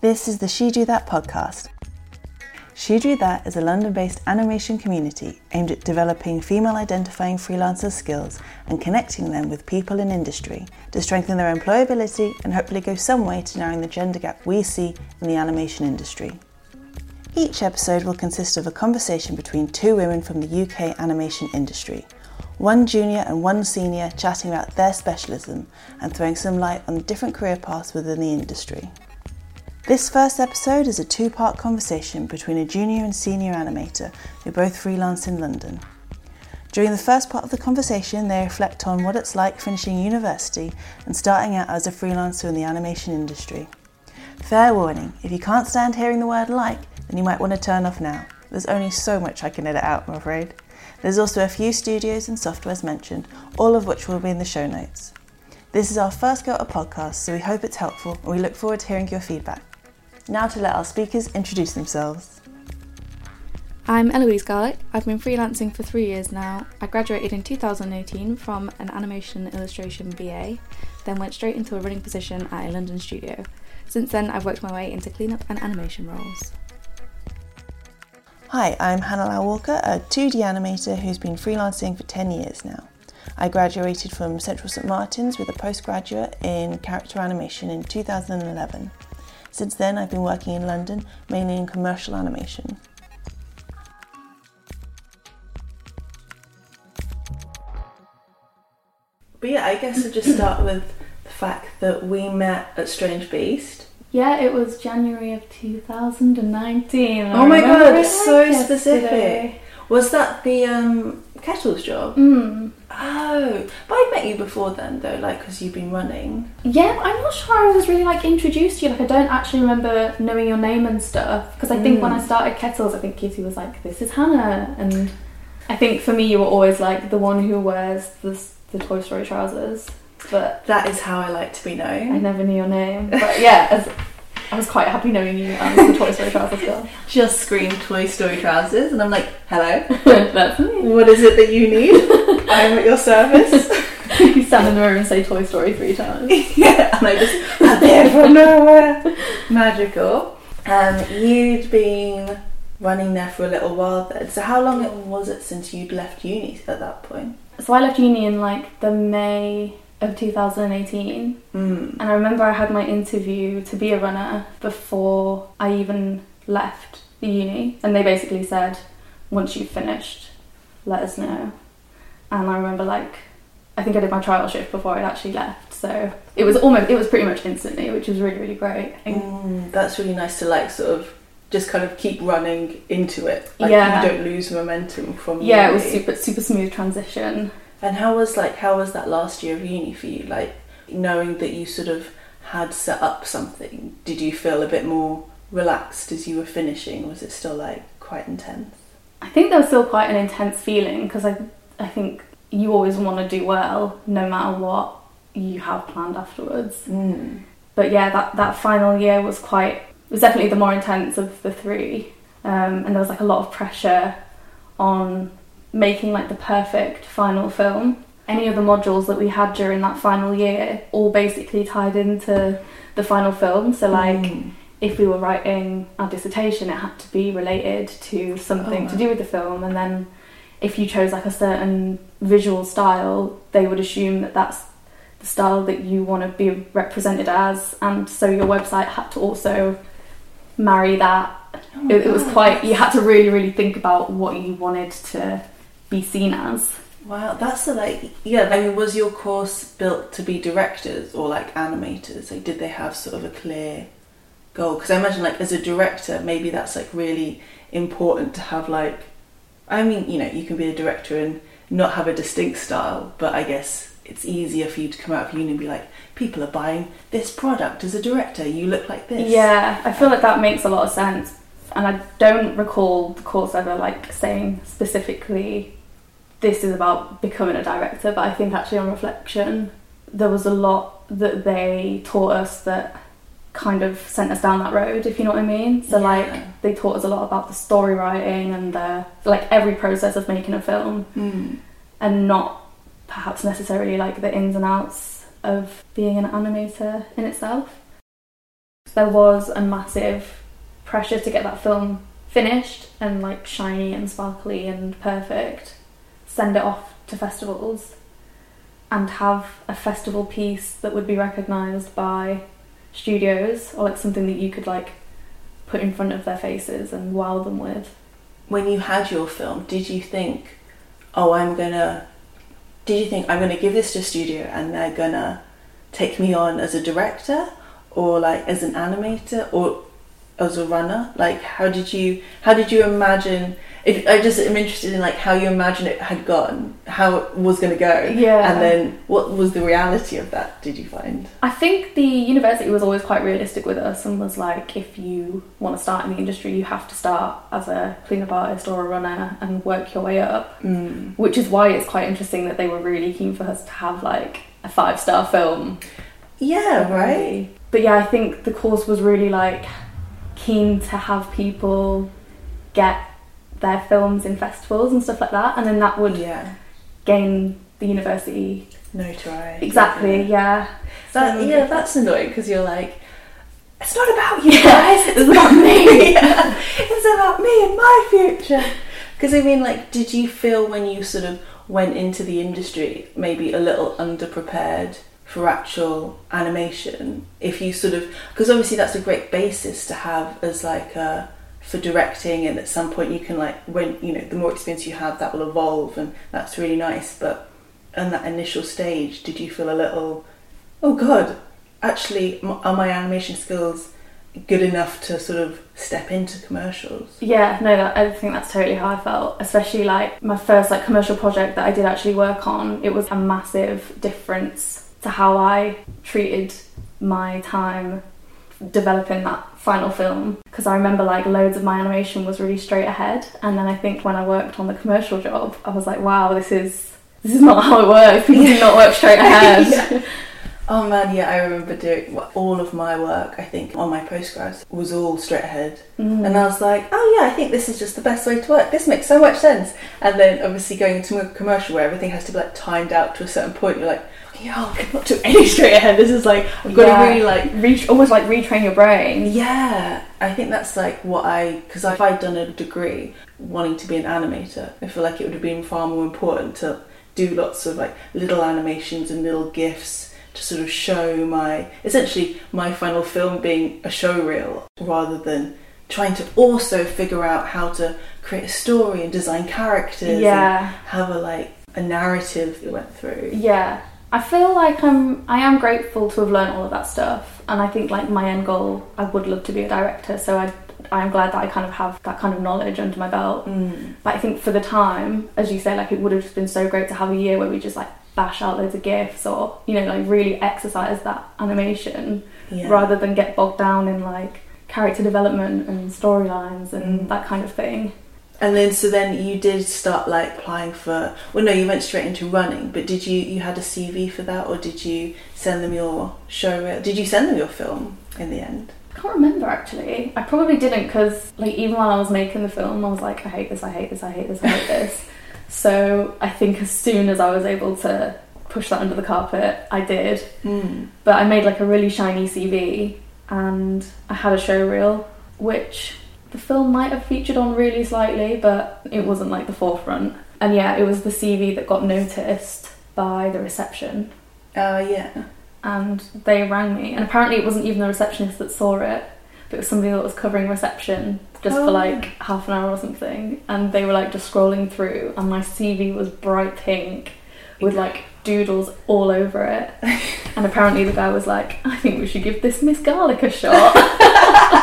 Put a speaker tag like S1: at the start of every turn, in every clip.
S1: This is the She Drew That podcast. She Drew That is a London based animation community aimed at developing female identifying freelancers' skills and connecting them with people in industry to strengthen their employability and hopefully go some way to narrowing the gender gap we see in the animation industry. Each episode will consist of a conversation between two women from the UK animation industry, one junior and one senior chatting about their specialism and throwing some light on the different career paths within the industry. This first episode is a two part conversation between a junior and senior animator who both freelance in London. During the first part of the conversation, they reflect on what it's like finishing university and starting out as a freelancer in the animation industry. Fair warning if you can't stand hearing the word like, then you might want to turn off now. There's only so much I can edit out, I'm afraid. There's also a few studios and softwares mentioned, all of which will be in the show notes. This is our first go at a podcast, so we hope it's helpful and we look forward to hearing your feedback. Now to let our speakers introduce themselves.
S2: I'm Eloise Garlick. I've been freelancing for three years now. I graduated in 2018 from an animation illustration BA, then went straight into a running position at a London studio. Since then, I've worked my way into cleanup and animation roles.
S1: Hi, I'm Hannah Lau Walker, a 2D animator who's been freelancing for 10 years now. I graduated from Central St Martin's with a postgraduate in character animation in 2011. Since then, I've been working in London, mainly in commercial animation. But yeah, I guess I'll just start with the fact that we met at Strange Beast.
S2: Yeah, it was January of 2019.
S1: oh my god, so specific. Was that the um, Kettles job?
S2: Mm.
S1: Oh, but I met you before then though, like because you've been running.
S2: Yeah, I'm not sure I was really like introduced to you. Like I don't actually remember knowing your name and stuff because I think when I
S1: Mm.
S2: started Kettles, I think Kitty was like, "This is Hannah," and I think for me you were always like the one who wears the the Toy Story trousers, but
S1: That is how I like to be known.
S2: I never knew your name. But yeah, as, I was quite happy knowing you as the Toy Story trousers girl.
S1: Just scream Toy Story trousers, and I'm like, hello.
S2: That's me.
S1: What is it that you need? I'm at your service.
S2: You stand in the room and say Toy Story three times.
S1: yeah, and I just appear from nowhere. Magical. Um, you'd been running there for a little while then. So how long was it since you'd left uni at that point?
S2: So I left uni in like the May of 2018.
S1: Mm.
S2: And I remember I had my interview to be a runner before I even left the uni. And they basically said, once you've finished, let us know. And I remember like, I think I did my trial shift before I'd actually left. So it was almost, it was pretty much instantly, which was really, really great.
S1: Mm, that's really nice to like sort of just kind of keep running into it. Like
S2: Yeah.
S1: you don't lose momentum from
S2: Yeah, it was super, super smooth transition.
S1: And how was like how was that last year of uni for you? Like knowing that you sort of had set up something, did you feel a bit more relaxed as you were finishing? Was it still like quite intense?
S2: I think there was still quite an intense feeling because I, I think you always want to do well no matter what you have planned afterwards.
S1: Mm.
S2: But yeah, that, that final year was quite, it was definitely the more intense of the three. Um, and there was like a lot of pressure on making like the perfect final film. Any of the modules that we had during that final year all basically tied into the final film. So like
S1: Mm.
S2: if we were writing our dissertation, it had to be related to something
S1: Oh,
S2: to do with the film, and then if you chose like a certain visual style, they would assume that that's the style that you want to be represented as, and so your website had to also marry that.
S1: Oh
S2: It, it was quite. You had to really, really think about what you wanted to be seen as.
S1: Wow, that's the like yeah. I mean, was your course built to be directors or like animators? Like, did they have sort of a clear goal? Because I imagine like as a director, maybe that's like really important to have like. I mean, you know, you can be a director and not have a distinct style, but I guess it's easier for you to come out of uni and be like, people are buying this product as a director. You look like this.
S2: Yeah, I feel like that makes a lot of sense. And I don't recall the course ever like saying specifically this is about becoming a director, but I think actually on reflection there was a lot that they taught us that kind of sent us down that road, if you know what I mean. So
S1: Yeah.
S2: like they taught us a lot about the story writing and the like every process of making a film
S1: Mm.
S2: and not perhaps necessarily like the ins and outs of being an animator in itself. There was a massive pressure to get that film finished and like shiny and sparkly and perfect, send it off to festivals, and have a festival piece that would be recognised by studios or like something that you could like put in front of their faces and wow them with.
S1: When you had your film, did you think, oh, I'm gonna. Did you think I'm gonna give this to a studio and they're gonna take me on as a director or like as an animator or as a runner? Like, how did you how did you imagine? If I just am interested in like how you imagine it had gone, how it was gonna go,
S2: Yeah.
S1: and then what was the reality of that? Did you find?
S2: I think the university was always quite realistic with us and was like, if you want to start in the industry, you have to start as a cleanup artist or a runner and work your way up.
S1: Mm.
S2: Which is why it's quite interesting that they were really keen for us to have like a five star film.
S1: Yeah, right.
S2: But yeah, I think the course was really like keen to have people get their films in festivals and stuff like that, and then that would
S1: Yeah,
S2: gain the university
S1: notoriety.
S2: exactly. Yeah.
S1: That,
S2: So-
S1: yeah, that's annoying because you're like, it's not about you guys.
S2: it's about me.
S1: yeah, it's about me and my future. Because I mean, like, did you feel when you sort of went into the industry maybe a little underprepared for actual animation? If you sort of, because obviously that's a great basis to have as like a for directing, and at some point you can like when you know the more experience you have, that will evolve, and that's really nice. But on that initial stage, did you feel a little, oh god, actually, are my animation skills good enough to sort of step into commercials?
S2: Yeah, no, that, I think that's totally how I felt. Especially like my first like commercial project that I did actually work on. It was a massive difference to how I treated my time developing that final film because I remember like loads of my animation was really straight ahead and then I think when I worked on the commercial job I was like wow this is this is not how it works people do not work straight ahead
S1: Oh man, yeah, I remember doing all of my work. I think on my postgrads was all straight ahead,
S2: Mm.
S1: and I was like, oh yeah, I think this is just the best way to work. This makes so much sense. And then obviously going into a commercial where everything has to be like timed out to a certain point, you're like, yo, I cannot do any straight ahead. This is like I've got
S2: Yeah.
S1: to really like
S2: reach, almost like retrain your brain
S1: Yeah, I think that's like what I because if I'd done a degree wanting to be an animator, I feel like it would have been far more important to do lots of like little animations and little gifs to sort of show my essentially my final film being a show reel rather than trying to also figure out how to create a story and design characters and
S2: yeah
S1: have a like a narrative that went through.
S2: Yeah, I feel like I'm I am grateful to have learned all of that stuff, and I think like my end goal, I would love to be a director. So I I'm glad that I kind of have that kind of knowledge under my belt.
S1: Mm.
S2: But I think for the time, as you say, like it would have just been so great to have a year where we just like bash out loads of gifs or you know like really exercise that animation
S1: Yeah.
S2: rather than get bogged down in like character development and storylines and
S1: Mm.
S2: that kind of thing.
S1: And then, so then you did start like applying for. Well, no, you went straight into running. But did you you had a CV for that, or did you send them your show reel? Did you send them your film in the end?
S2: I can't remember actually. I probably didn't because, like, even while I was making the film, I was like, I hate this, I hate this, I hate this, I hate this. So I think as soon as I was able to push that under the carpet, I did.
S1: Mm.
S2: But I made like a really shiny CV and I had a show reel, which the film might have featured on really slightly, but it wasn't like the forefront. And yeah, it was the CV that got noticed by the reception
S1: Uh, yeah.
S2: and they rang me and apparently it wasn't even the receptionist that saw it but it was somebody that was covering reception just
S1: Oh.
S2: for like half an hour or something and they were like just scrolling through and my cv was bright pink with like doodles all over it and apparently the guy was like i think we should give this miss Garlick a shot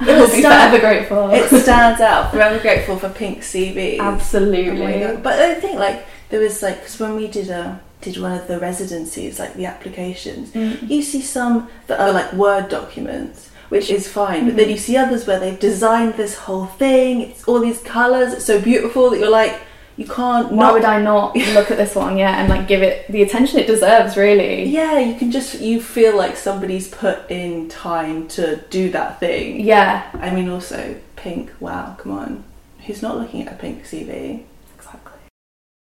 S1: It
S2: i'll be
S1: stand-
S2: forever grateful
S1: It stands out. Forever grateful for pink CV.
S2: absolutely
S1: Oh. But I think like there was like because when we did a did one of the residencies like the applications,
S2: Mm.
S1: you see some that are like word documents. Which is fine, but then you see others where they've designed this whole thing. It's all these colours. It's so beautiful that you're like, you can't.
S2: Why
S1: not-
S2: would I not look at this one, yeah, and like give it the attention it deserves, really?
S1: Yeah, you can just you feel like somebody's put in time to do that thing.
S2: Yeah,
S1: I mean, also Pink. Wow, come on, who's not looking at a Pink CV?
S2: exactly.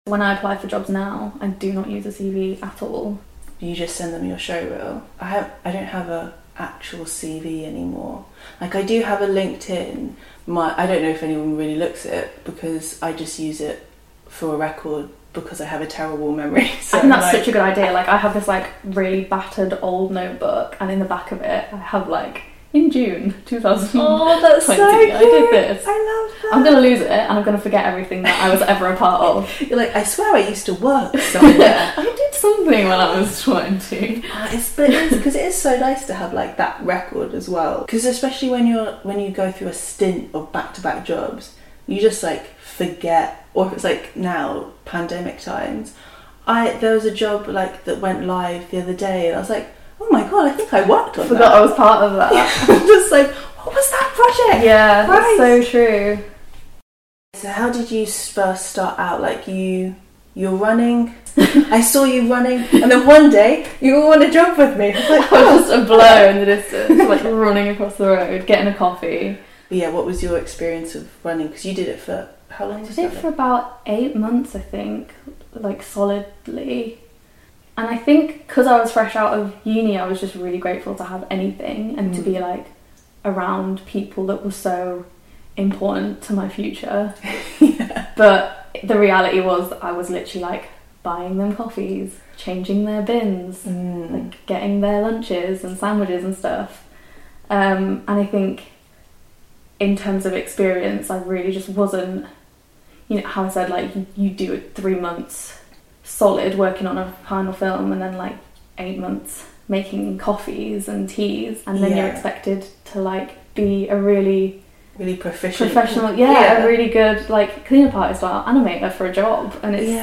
S2: When I apply for jobs now, I do not use a CV at all.
S1: You just send them your show reel. I have. I don't have a actual CV anymore. Like I do have a LinkedIn. My I don't know if anyone really looks at it because I just use it for a record because I have a terrible memory. So
S2: think that's
S1: like,
S2: such a good idea. Like I have this like really battered old notebook, and in the back of it, I have like in June 2000.
S1: Oh, that's so cute.
S2: I did this.
S1: I love that.
S2: I'm gonna lose it, and I'm gonna forget everything that I was ever a part of.
S1: You're like, I swear I used to work somewhere.
S2: I did something when I was 20.
S1: Uh, it's but because it is so nice to have like that record as well. Because especially when you're when you go through a stint of back to back jobs, you just like forget. Or if it's like now pandemic times, I there was a job like that went live the other day, and I was like, oh my god, I think I worked on that.
S2: Forgot I was part of that.
S1: that. Just like, what was that project?
S2: Yeah,
S1: Right.
S2: that's so true.
S1: So how did you first start out? Like you, you're running. I saw you running, and then one day you all want a job with me. I was like,
S2: I
S1: oh.
S2: was just a blow in the distance, like running across the road, getting a coffee.
S1: But yeah, what was your experience of running? Because you did it for how long?
S2: I
S1: Was
S2: did it for about eight months, I think, like solidly. And I think because I was fresh out of uni, I was just really grateful to have anything and to
S1: Mm.
S2: be like around people that were so important to my future.
S1: yeah.
S2: But the reality was, I was literally like buying them coffees, changing their bins,
S1: Mm.
S2: like getting their lunches and sandwiches and stuff. Um, and I think in terms of experience, I really just wasn't, you know, how I said, like, you, do it three months solid working on a final film and then like eight months making coffees and teas, and then you're expected to like be a really
S1: really proficient.
S2: professional, yeah, a really good like cleanup artist or animator for a job, and it's
S1: Yeah.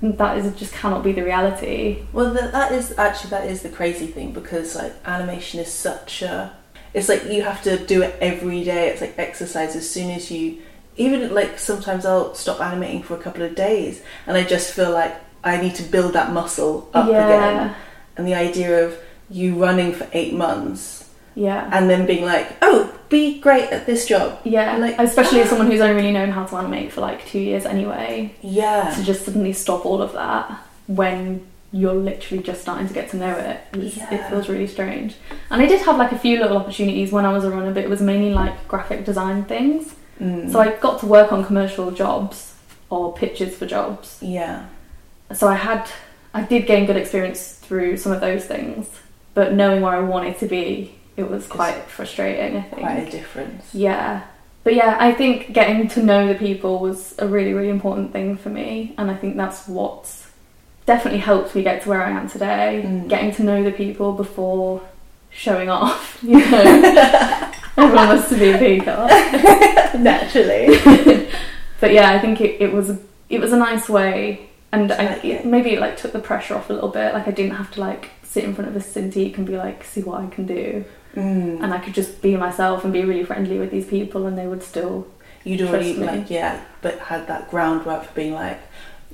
S2: like that is just cannot be the reality.
S1: Well, that, that is actually that is the crazy thing because like animation is such a. It's like you have to do it every day. It's like exercise. As soon as you, even like sometimes I'll stop animating for a couple of days, and I just feel like I need to build that muscle up
S2: yeah,
S1: again. And the idea of you running for eight months
S2: yeah.
S1: and then being like, oh, be great at this job.
S2: Yeah,
S1: Like-
S2: especially as ah. someone who's only really known how to animate for like two years anyway,
S1: Yeah.
S2: to just suddenly stop all of that when you're literally just starting to get to know it, it's- it feels really strange. And I did have like a few little opportunities when I was a runner, but it was mainly like graphic design things.
S1: Mm.
S2: So I got to work on commercial jobs or pitches for jobs.
S1: yeah.
S2: So I had, I did gain good experience through some of those things, but knowing where I wanted to be, it was quite frustrating. I think.
S1: Quite a difference.
S2: Yeah. But yeah, I think getting to know the people was a really, really important thing for me. And I think that's what's definitely helped me get to where I am today.
S1: Mm.
S2: Getting to know the people before showing off. You know, everyone wants to be a peacock.
S1: Naturally.
S2: But yeah, I think it, it was it was a nice way, and I, it, maybe it like took the pressure off a little bit. Like I didn't have to like sit in front of a Cintiq and be like, see what I can do,
S1: Mm.
S2: and I could just be myself and be really friendly with these people, and they would still
S1: You'd already like yeah, but had that groundwork for being like,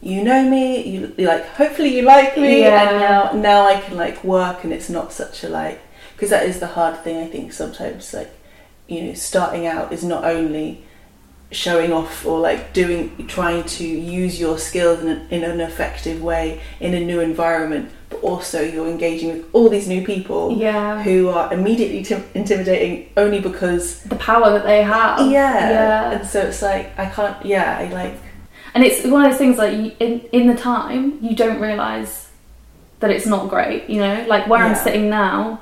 S1: you know me, you you like hopefully you like me,
S2: Yeah.
S1: and now now I can like work, and it's not such a like because that is the hard thing I think sometimes like you know starting out is not only showing off or like doing trying to use your skills in, in an effective way in a new environment but also you're engaging with all these new people
S2: yeah
S1: who are immediately tim- intimidating only because
S2: the power that they have.
S1: yeah.
S2: yeah.
S1: And so it's like I can't. Yeah, I like.
S2: And it's one of those things like you, in in the time you don't realize that it's not great. You know, like where I'm sitting now,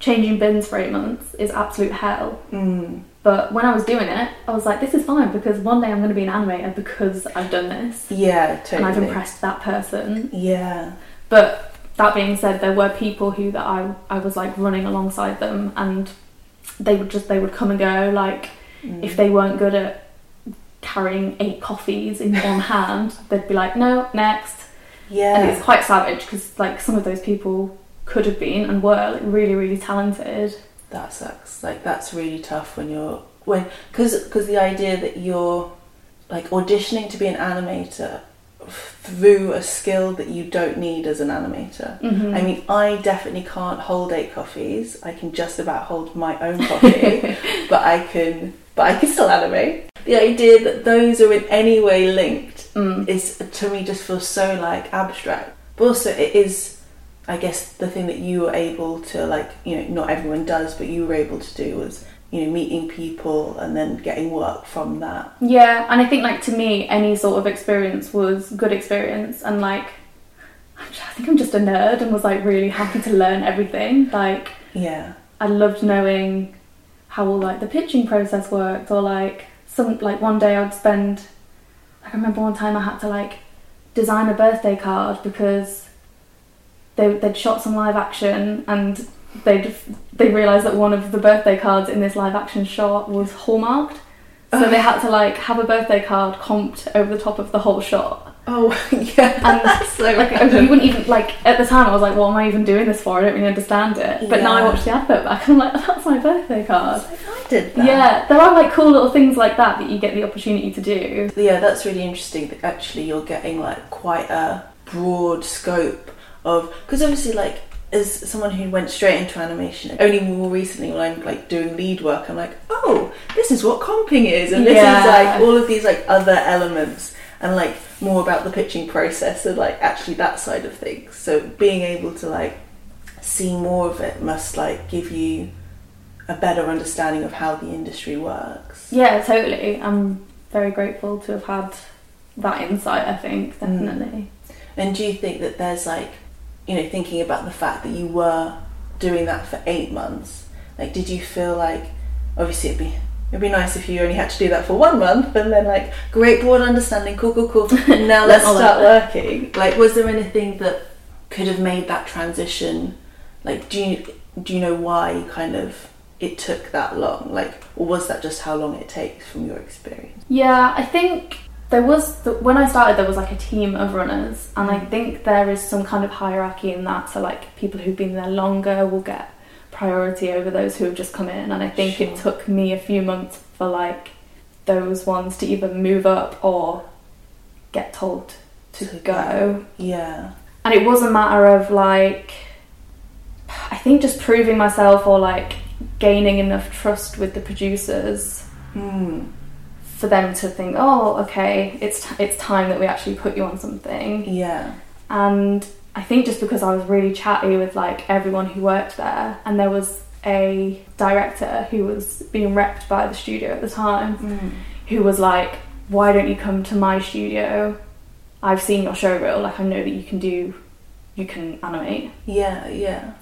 S2: changing bins for eight months is absolute hell.
S1: Mm,
S2: But when I was doing it, I was like, this is fine because one day I'm going to be an animator because I've done this
S1: yeah, totally. and.
S2: I've impressed that person.
S1: Yeah.
S2: But that being said, there were people who that I I was like running alongside them, and they would just they would come and go. Like
S1: Mm.
S2: if they weren't good at carrying eight coffees in one hand, they'd be like, no, next.
S1: Yeah.
S2: And it's quite savage because like some of those people could have been and were like really really talented.
S1: that sucks. Like that's really tough when you're when because because the idea that you're like auditioning to be an animator through a skill that you don't need as an animator.
S2: Mhm.
S1: I mean, I definitely can't hold eight coffees. I can just about hold my own coffee, but I can, but I can still animate. The idea that those are in any way linked
S2: Mm.
S1: is to me just feels so like abstract. But also, it is, I guess, the thing that you were able to like. You know, not everyone does, but you were able to do was you know meeting people and then getting work from that.
S2: Yeah, and I think like to me, any sort of experience was good experience, and like I think I'm just a nerd and was like really happy to learn everything. Like
S1: Yeah.
S2: I loved knowing how all like the pitching process worked, or like some like one day I'd spend. Like I remember one time I had to like design a birthday card because they they'd shot some live action and they'd they realised that one of the birthday cards in this live action shot was hallmarked. So they had to like have a birthday card comped over the top of the whole shot.
S1: Oh yeah.
S2: And
S1: that's so
S2: Like
S1: random.
S2: you wouldn't even like at the time I was like, what am I even doing this for? I don't really understand it. But now I watch the advert back and I'm like, that's my birthday card.
S1: I did that.
S2: Yeah, there are like cool little things like that that you get the opportunity to do.
S1: Yeah, that's really interesting. That actually you're getting like quite a broad scope of because obviously like as someone who went straight into animation, only more recently when I'm like doing lead work, I'm like, oh, this is what comping is, and this
S2: Yeah.
S1: is like all of these like other elements, and like more about the pitching process and like actually that side of things. So being able to like see more of it must like give you a better understanding of how the industry works.
S2: Yeah, totally. I'm very grateful to have had that insight, I think, mm. definitely.
S1: And do you think that there's like, you know, thinking about the fact that you were doing that for eight months, like, did you feel like, obviously, it'd be it'd be nice if you only had to do that for one month, and then like, great broad understanding, cool, cool, cool. Now let's start working. Like, was there anything that could have made that transition? Like, do you do you know why kind of it took that long? Like, or was that just how long it takes from your experience?
S2: Yeah, I think there was the, when I started there was like a team of runners, and I think there is some kind of hierarchy in that. So like people who've been there longer will get priority over those who have just come in, and I think
S1: Sure.
S2: it took me a few months for like those ones to either move up or get told to,
S1: To
S2: go.
S1: Yeah.
S2: And it was a matter of like, I think just proving myself or like gaining enough trust with the producers
S1: Hmm.
S2: For them to think, oh, okay, it's it's time that we actually put you on something.
S1: Yeah.
S2: And I think just because I was really chatty with like everyone who worked there, and there was a director who was being repped by the studio at the time,
S1: Hmm.
S2: who was like, why don't you come to my studio? I've seen your show reel, like I know that you can do, you can animate.
S1: Yeah. Yeah.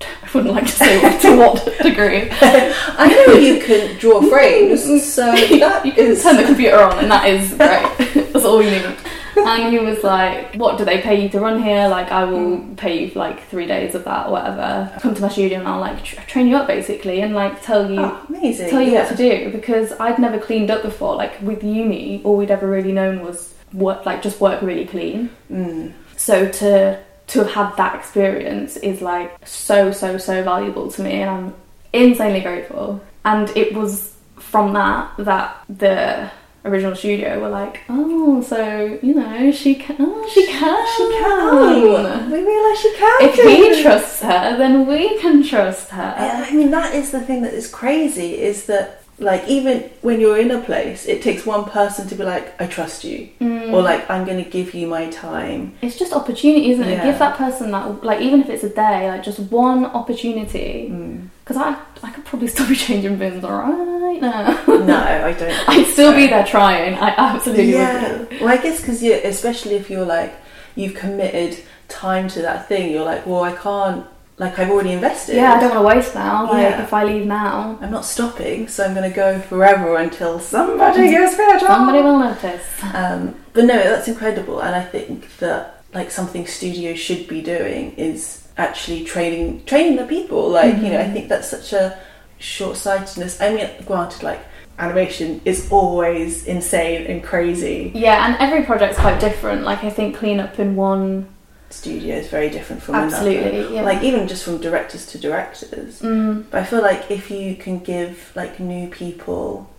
S2: I wouldn't like to say to what degree.
S1: I know you can draw frames, so that
S2: you can
S1: is-
S2: turn the computer on and that is great. That's all you need. And he was like, What do they pay you to run here? Like, I will pay you for like three days of that or whatever. Come to my studio and I'll like tra- train you up basically and like tell you.
S1: Oh.
S2: Tell you
S1: yeah.
S2: what to do because I'd never cleaned up before. Like with uni, all we'd ever really known was work, like just work really clean.
S1: Mm.
S2: So to to have had that experience is like so so so valuable to me, and I'm insanely grateful. And it was from that that the original studio were like, oh, so you know she can, oh, she can,
S1: She can. We realise she can.
S2: If
S1: we
S2: trust her, then we can trust her.
S1: Yeah, I mean that is the thing that is crazy is that like even when you're in a place, it takes one person to be like, I trust you,
S2: Mm.
S1: or like I'm to give you my time.
S2: It's just opportunity, isn't it?
S1: Yeah.
S2: Give that person that, like, even if it's a day, like, just one opportunity.
S1: Mm.
S2: Because I, I could probably still be changing bins right now.
S1: No, I don't.
S2: I'd still be there trying. I absolutely
S1: Yeah. Well, I guess because you, especially if you're like you've committed time to that thing, you're like, well, I can't. Like I've already invested.
S2: Yeah, I don't want to waste now. Like,
S1: Yeah.
S2: if I leave now,
S1: I'm not stopping, so I'm going to go forever until somebody gives me a job.
S2: somebody will notice.
S1: Um, but no, that's incredible, and I think that like something studios should be doing is actually training training the people. Like you know, I think that's such a short sightedness. I mean, granted, like animation is always insane and crazy.
S2: Yeah, and every project's quite different. Like, I think Clean Up in one.
S1: Studio is very different from
S2: Absolutely,
S1: another.
S2: yeah.
S1: Like even just from directors to directors.
S2: Mm,
S1: But I feel like if you can give like new people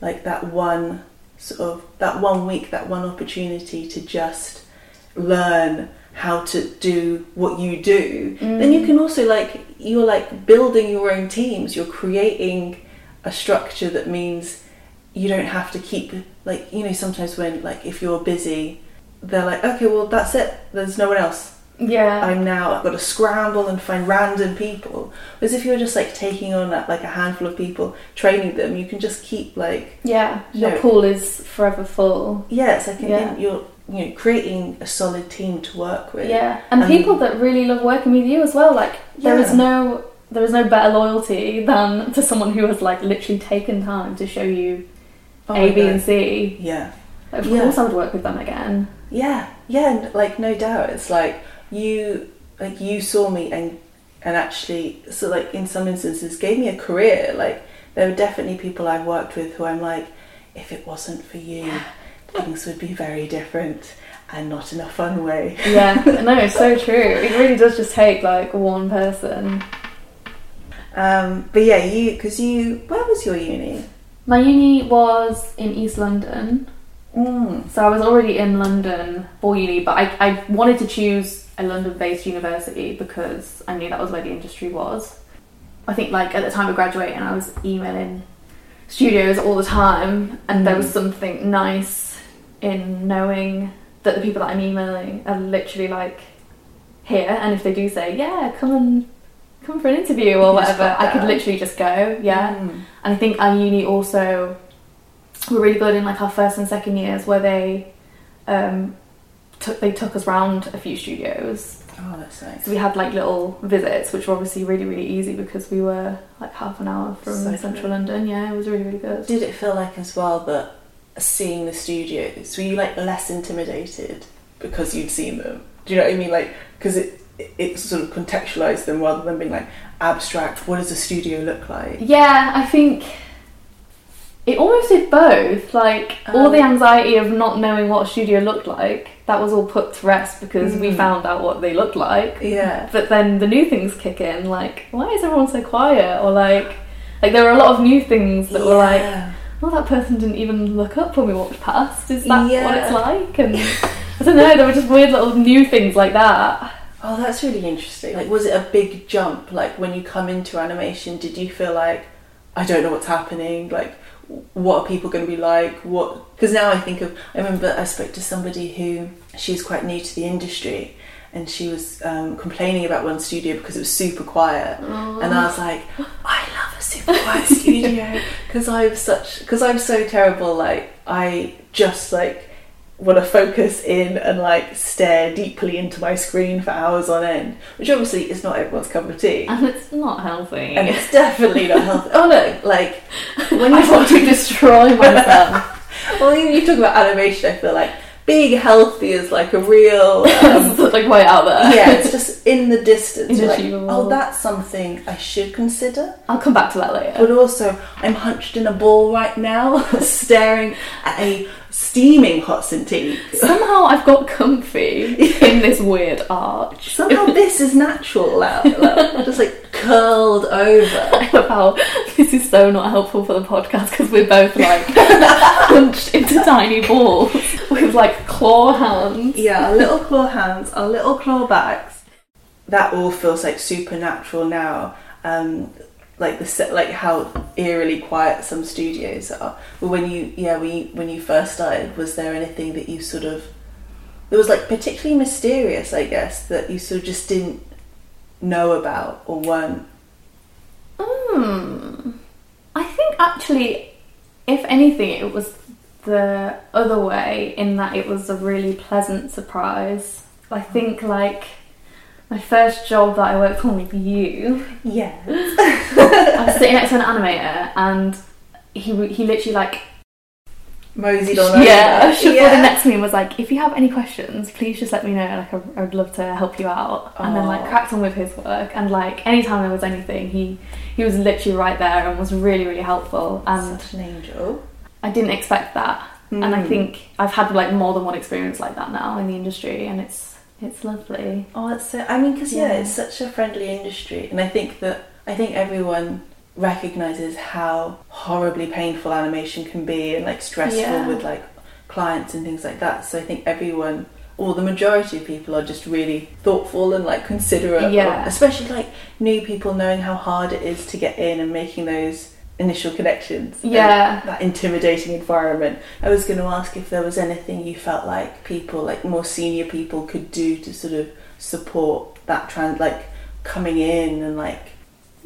S1: like that one sort of that one week, that one opportunity to just learn how to do what you do, then you can also like you're like building your own teams. You're creating a structure that means you don't have to keep like you know sometimes when like if you're busy, they're like okay well that's it. There's no one else.
S2: Yeah.
S1: I'm now I've got to scramble and find random people. Whereas if you're just like taking on like a handful of people, training them, you can just keep like
S2: yeah. Your
S1: No.
S2: pool is forever full.
S1: yeah, it's like
S2: Yeah.
S1: you're you know creating a solid team to work with.
S2: Yeah. And
S1: Um,
S2: people that really love working with you as well. Like there is
S1: Yeah.
S2: no there is no better loyalty than to someone who has like literally taken time to show you
S1: Oh
S2: A, B,
S1: God.
S2: and C.
S1: Yeah,
S2: Of
S1: Yeah.
S2: course, I would work with them again.
S1: Yeah, yeah. and, Like no doubt, it's like you like you saw me and and actually so like in some instances gave me a career. Like there were definitely people I've worked with who I'm like, if it wasn't for you, things would be very different and not in a fun way.
S2: Yeah, no, it's so true. It really does just take like one person.
S1: Um, but yeah, you because you where was your uni?
S2: My uni was in East London,
S1: Mm.
S2: so I was already in London for uni, but I, I wanted to choose a London based university because I knew that was where the industry was. I think, like, at the time of graduating, I was emailing studios all the time, and there was
S1: Mm.
S2: something nice in knowing that the people that I'm emailing are literally like here, and if they do say, Yeah, come and come for an interview or whatever, I could literally just go, yeah.
S1: Mm.
S2: And I think our uni also were really good in like our first and second years where they um, took they took us round a few studios.
S1: Oh, that's nice.
S2: So we had like little visits, which were obviously really really easy because we were like half an hour from
S1: So
S2: central
S1: good.
S2: London. Yeah, it was really really good.
S1: Did it feel like as well that seeing the studios were you like less intimidated because you'd seen them? Do you know what I mean? Like because it it sort of contextualized them rather than being like abstract. What does a studio look like?
S2: Yeah, I think it almost did both. Like all the
S1: Um,
S2: anxiety of not knowing what a studio looked like, that was all put to rest because we
S1: Mm.
S2: found out what they looked like.
S1: Yeah.
S2: But then the new things kick in, like why is everyone so quiet? Or like, like there were a lot of new things that were like,
S1: Yeah.
S2: oh, that person didn't even look up when we walked past. Is that what it's like? And I don't know. There were just weird little new things like that.
S1: Oh, that's really interesting. Like, was it a big jump? Like, when you come into animation, did you feel like, I don't know what's happening? Like, what are people going to be like? What? Because now I think of, I remember I spoke to somebody who she's quite new to the industry, and she was um, complaining about one studio because it was super quiet, and I was like, I love a super quiet studio because I'm such because I'm so terrible. Like, I just like want to focus in and like stare deeply into my screen for hours on end, which obviously is not everyone's cup of tea.
S2: And it's not healthy.
S1: And it's definitely not healthy. Oh no, like when you
S2: want to destroy myself.
S1: well, you, you talk about animation, I feel like being healthy is like a real um,
S2: like way out there.
S1: yeah, it's just in the distance. Like, oh, that's something I should consider.
S2: I'll come back to that later.
S1: But also, I'm hunched in a ball right now, staring at a steaming hot Cintiq.
S2: Somehow I've got comfy in this weird arch.
S1: Somehow this is natural now, like, just like curled over.
S2: I love how this is so not helpful for the podcast because we're both like hunched into tiny balls with like claw hands.
S1: Yeah, our little claw hands, our little claw backs. That all feels like supernatural now. Um, like the set, like how eerily quiet some studios are. But when you, yeah, when you, when you first started, was there anything that you sort of, that was like particularly mysterious, I guess, that you sort of just didn't know about or weren't?
S2: Hmm. I think actually, if anything, it was the other way in that it was a really pleasant surprise. I think like my first job that I worked on with you,
S1: Yeah.
S2: I was sitting next to an animator and he he literally like
S1: Moseyed on
S2: yeah
S1: over.
S2: shuffled
S1: Yeah.
S2: in next to me and was like if you have any questions please just let me know like I, I would love to help you out and then like cracked on with his work and like anytime there was anything he he was literally right there and was really really helpful and
S1: Such an angel.
S2: I didn't expect that and I
S1: Mm.
S2: think I've had like more than one experience like that now in the industry and it's it's lovely
S1: Oh, it's so. I mean, because yeah.
S2: Yeah.
S1: it's such a friendly industry, and I think that I think everyone recognizes how horribly painful animation can be and like stressful
S2: Yeah.
S1: with like clients and things like that. So I think everyone or the majority of people are just really thoughtful and like considerate.
S2: Yeah.
S1: of- especially like new people knowing how hard it is to get in and making those initial connections.
S2: Yeah.
S1: that intimidating environment. I was going to ask if there was anything you felt like people, like more senior people, could do to sort of support that trend, like coming in and like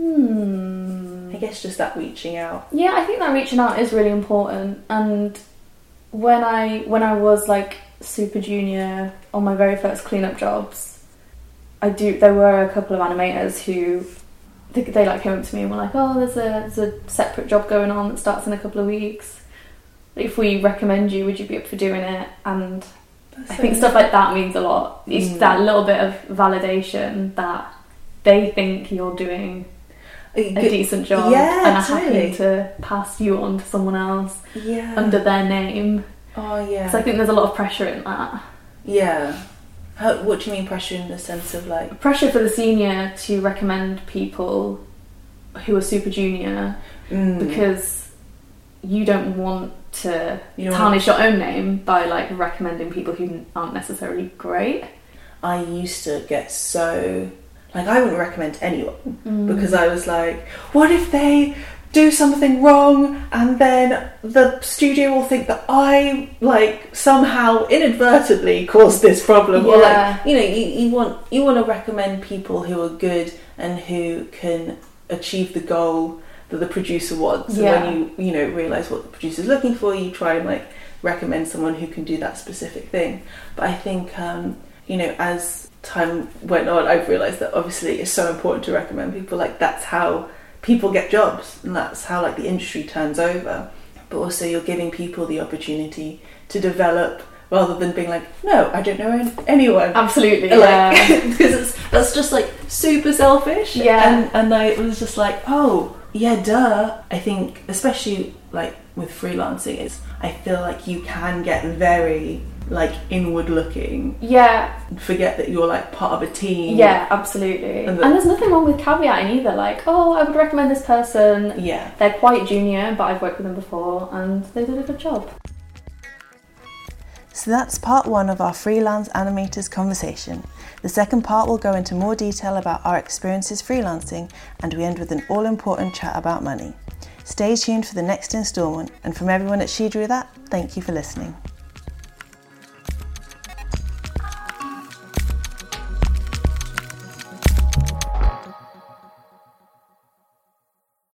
S2: Hmm.
S1: I guess just that reaching out.
S2: Yeah, I think that reaching out is really important. And when I when I was like super junior on my very first cleanup jobs, I do. There were a couple of animators who they, they like came up to me and were like, "Oh, there's a there's a separate job going on that starts in a couple of weeks. If we recommend you, would you be up for doing it?" And I think stuff like that means a lot. It's
S1: Mm.
S2: that little bit of validation that they think you're doing a decent job
S1: Yeah,
S2: and are happy to pass you on to someone else
S1: yeah.
S2: under their name.
S1: oh yeah.
S2: So I think there's a lot of pressure in that.
S1: yeah. How, what do you mean pressure in the sense of like?
S2: Pressure for the senior to recommend people who are super junior
S1: Mm,
S2: because you don't want to
S1: you know,
S2: tarnish your own name by like recommending people who aren't necessarily great.
S1: I used to get so like I wouldn't recommend anyone
S2: Mm.
S1: because I was like, what if they do something wrong and then the studio will think that I like somehow inadvertently caused this problem or
S2: Yeah.
S1: like you know you, you want you want to recommend people who are good and who can achieve the goal that the producer wants and
S2: Yeah.
S1: when you you know realize what the producer's looking for you try and like recommend someone who can do that specific thing but I think um, you know as time went on I've realized that obviously it's so important to recommend people like that's how people get jobs and that's how like the industry turns over but also you're giving people the opportunity to develop rather than being like no I don't know anyone
S2: Absolutely,
S1: like
S2: yeah.
S1: because it's that's just like super selfish
S2: Yeah.
S1: and and I was just like oh yeah duh I think especially like with freelancing is I feel like you can get very like inward looking
S2: yeah,
S1: forget that you're like part of a team
S2: yeah, absolutely.
S1: And
S2: And, there's nothing wrong with caveating either. Like, oh, I would recommend this person.
S1: yeah
S2: They're quite junior, but I've worked with them before, and they did a good job.
S1: So that's part one of our freelance animators conversation. The second part will go into more detail about our experiences freelancing, and we end with an all important chat about money. Stay tuned for the next instalment, and from everyone at She Drew That, thank you for listening.